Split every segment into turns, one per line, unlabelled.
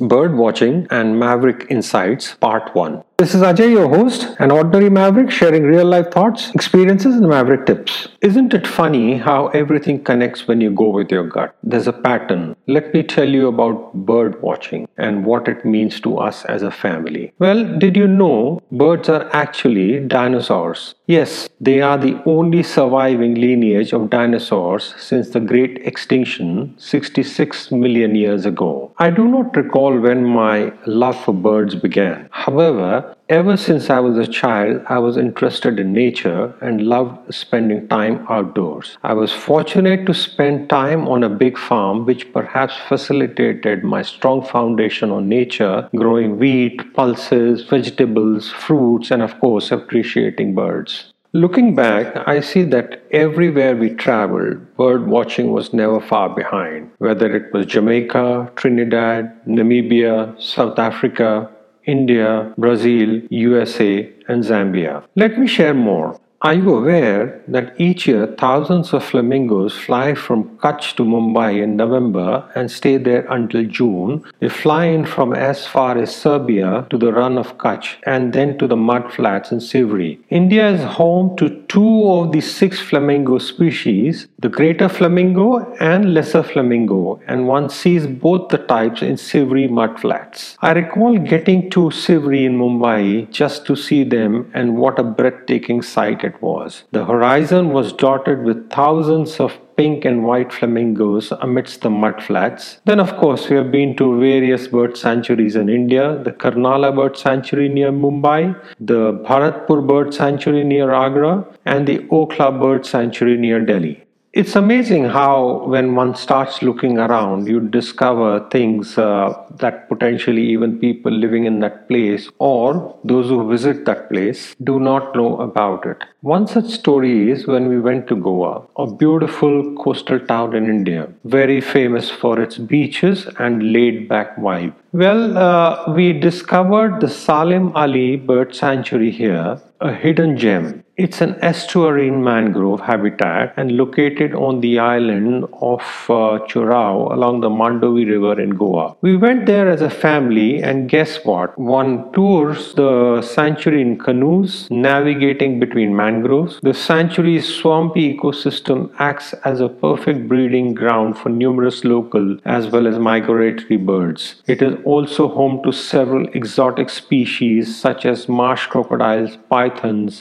Bird Watching and Maverick Insights Part 1. This is Ajay, your host, an ordinary maverick sharing real life thoughts, experiences, and maverick tips. Isn't it funny how everything connects when you go with your gut? There's a pattern. Let me tell you about bird watching and what it means to us as a family. Well, did you know birds are actually dinosaurs? Yes, they are the only surviving lineage of dinosaurs since the great extinction 66 million years ago. I do not recall when my love for birds began. However, Ever since I was a child, I was interested in nature and loved spending time outdoors. I was fortunate to spend time on a big farm, which perhaps facilitated my strong foundation on nature, growing wheat, pulses, vegetables, fruits, and of course, appreciating birds. Looking back, I see that everywhere we traveled, bird watching was never far behind. Whether it was Jamaica, Trinidad, Namibia, South Africa, India, Brazil, USA, and Zambia. Let me share more. Are you aware that each year thousands of flamingos fly from Kutch to Mumbai in November and stay there until June? They fly in from as far as Siberia to the Rann of Kutch and then to the mud flats in Sewri. India is home to two of the six flamingo species, the greater flamingo and lesser flamingo, and one sees both the types in Sewri mud flats. I recall getting to Sewri in Mumbai just to see them and what a breathtaking sight it was. The horizon was dotted with thousands of pink and white flamingos amidst the mud flats. Then, of course, we have been to various bird sanctuaries in India the Karnala Bird Sanctuary near Mumbai, the Bharatpur Bird Sanctuary near Agra, and the Okhla Bird Sanctuary near Delhi. It's amazing how, when one starts looking around, you discover things uh, that potentially even people living in that place or those who visit that place do not know about it. One such story is when we went to Goa, a beautiful coastal town in India, very famous for its beaches and laid back vibe. Well, uh, we discovered the Salim Ali Bird Sanctuary here, a hidden gem. It's an estuarine mangrove habitat and located on the island of uh, Chorao along the Mandovi River in Goa. We went there as a family, and guess what? One tours the sanctuary in canoes, navigating between mangroves. The sanctuary's swampy ecosystem acts as a perfect breeding ground for numerous local as well as migratory birds. It is also home to several exotic species such as marsh crocodiles, pythons,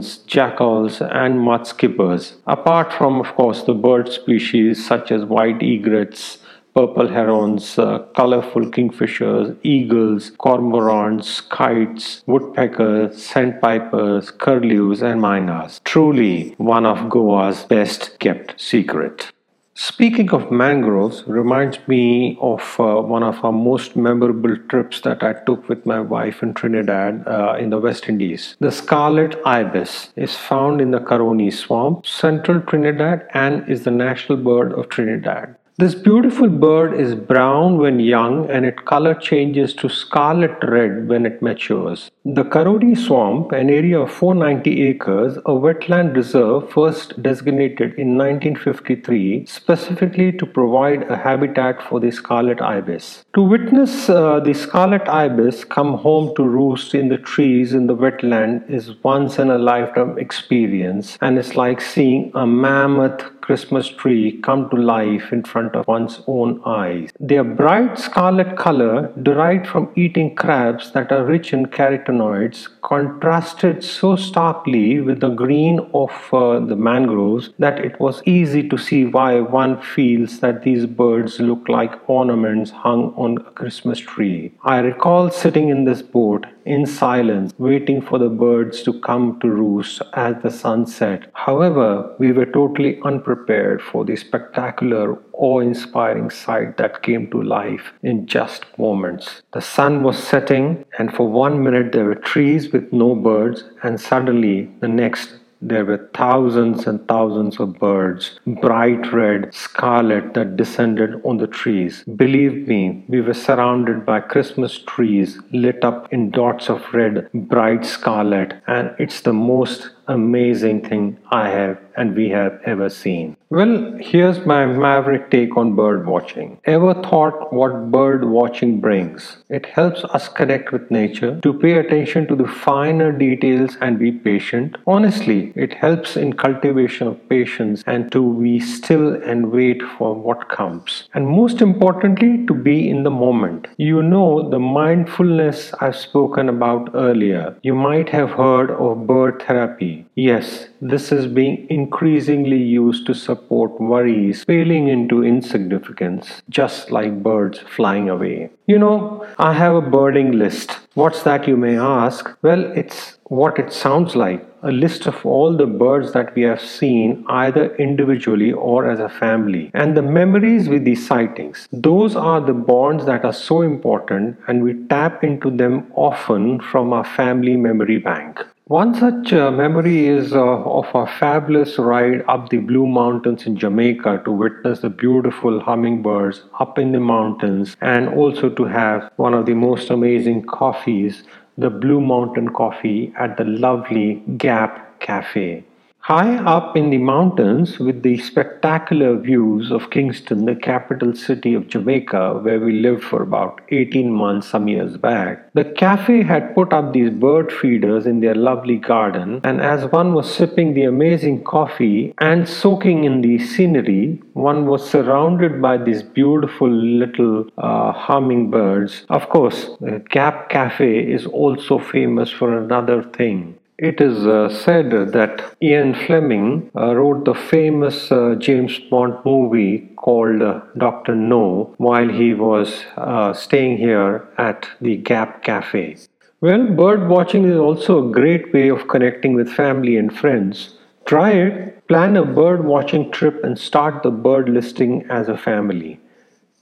plankton jackals, and mudskippers, apart from, of course, the bird species such as white egrets, purple herons, uh, colorful kingfishers, eagles, cormorants, kites, woodpeckers, sandpipers, curlews, and mynas. Truly one of Goa's best kept secret. Speaking of mangroves reminds me of uh, one of our most memorable trips that I took with my wife in Trinidad uh, in the West Indies. The scarlet ibis is found in the Caroni swamp, central Trinidad, and is the national bird of Trinidad. This beautiful bird is brown when young and its color changes to scarlet red when it matures. The Caroni Swamp, an area of 490 acres, a wetland reserve first designated in 1953 specifically to provide a habitat for the scarlet ibis. To witness uh, the scarlet ibis come home to roost in the trees in the wetland is once in a lifetime experience and it's like seeing a mammoth Christmas tree come to life in front of one's own eyes. Their bright scarlet color, derived from eating crabs that are rich in carotenoids, contrasted so starkly with the green of uh, the mangroves that it was easy to see why one feels that these birds look like ornaments hung on a Christmas tree. I recall sitting in this boat in silence, waiting for the birds to come to roost as the sun set. However, we were totally unprepared for the spectacular, awe inspiring sight that came to life in just moments. The sun was setting, and for one minute there were trees with no birds, and suddenly the next there were thousands and thousands of birds, bright red, scarlet, that descended on the trees. Believe me, we were surrounded by Christmas trees lit up in dots of red, bright scarlet, and it's the most amazing thing I have and we have ever seen. Well, here's my maverick take on bird watching. Ever thought what bird watching brings? It helps us connect with nature, to pay attention to the finer details and be patient. Honestly, it helps in cultivation of patience and to be still and wait for what comes. And most importantly, to be in the moment. You know the mindfulness I've spoken about earlier. You might have heard of bird therapy. Yes, this is being increasingly used to support worries failing into insignificance, just like birds flying away. You know, I have a birding list. What's that, you may ask? Well, it's what it sounds like a list of all the birds that we have seen either individually or as a family and the memories with these sightings. Those are the bonds that are so important and we tap into them often from our family memory bank. One such uh, memory is uh, of a fabulous ride up the Blue Mountains in Jamaica to witness the beautiful hummingbirds up in the mountains and also to have one of the most amazing coffees, the Blue Mountain coffee at the lovely Gap Cafe. High up in the mountains, with the spectacular views of Kingston, the capital city of Jamaica, where we lived for about 18 months some years back, the cafe had put up these bird feeders in their lovely garden. And as one was sipping the amazing coffee and soaking in the scenery, one was surrounded by these beautiful little uh, hummingbirds. Of course, Gap Cafe is also famous for another thing. It is uh, said that Ian Fleming uh, wrote the famous uh, James Bond movie called uh, Dr. No while he was uh, staying here at the Gap Cafe. Well, bird watching is also a great way of connecting with family and friends. Try it, plan a bird watching trip, and start the bird listing as a family.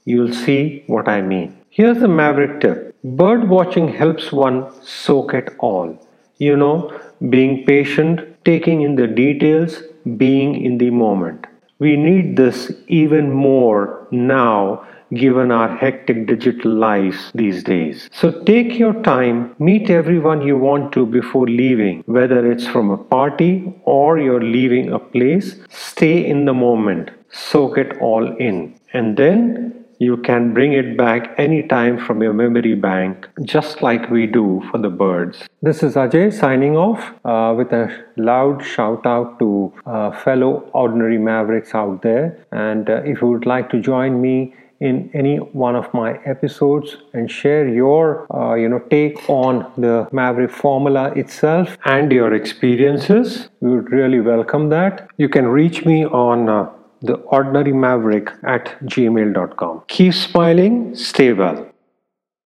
You'll see what I mean. Here's the maverick tip bird watching helps one soak it all. You know, being patient, taking in the details, being in the moment. We need this even more now given our hectic digital lives these days. So take your time, meet everyone you want to before leaving, whether it's from a party or you're leaving a place. Stay in the moment, soak it all in, and then you can bring it back anytime from your memory bank, just like we do for the birds. This is Ajay signing off uh, with a loud shout out to uh, fellow ordinary mavericks out there. And uh, if you would like to join me in any one of my episodes and share your uh, you know take on the maverick formula itself and your experiences we would really welcome that you can reach me on uh, the ordinary maverick at gmail.com. Keep smiling, stay well.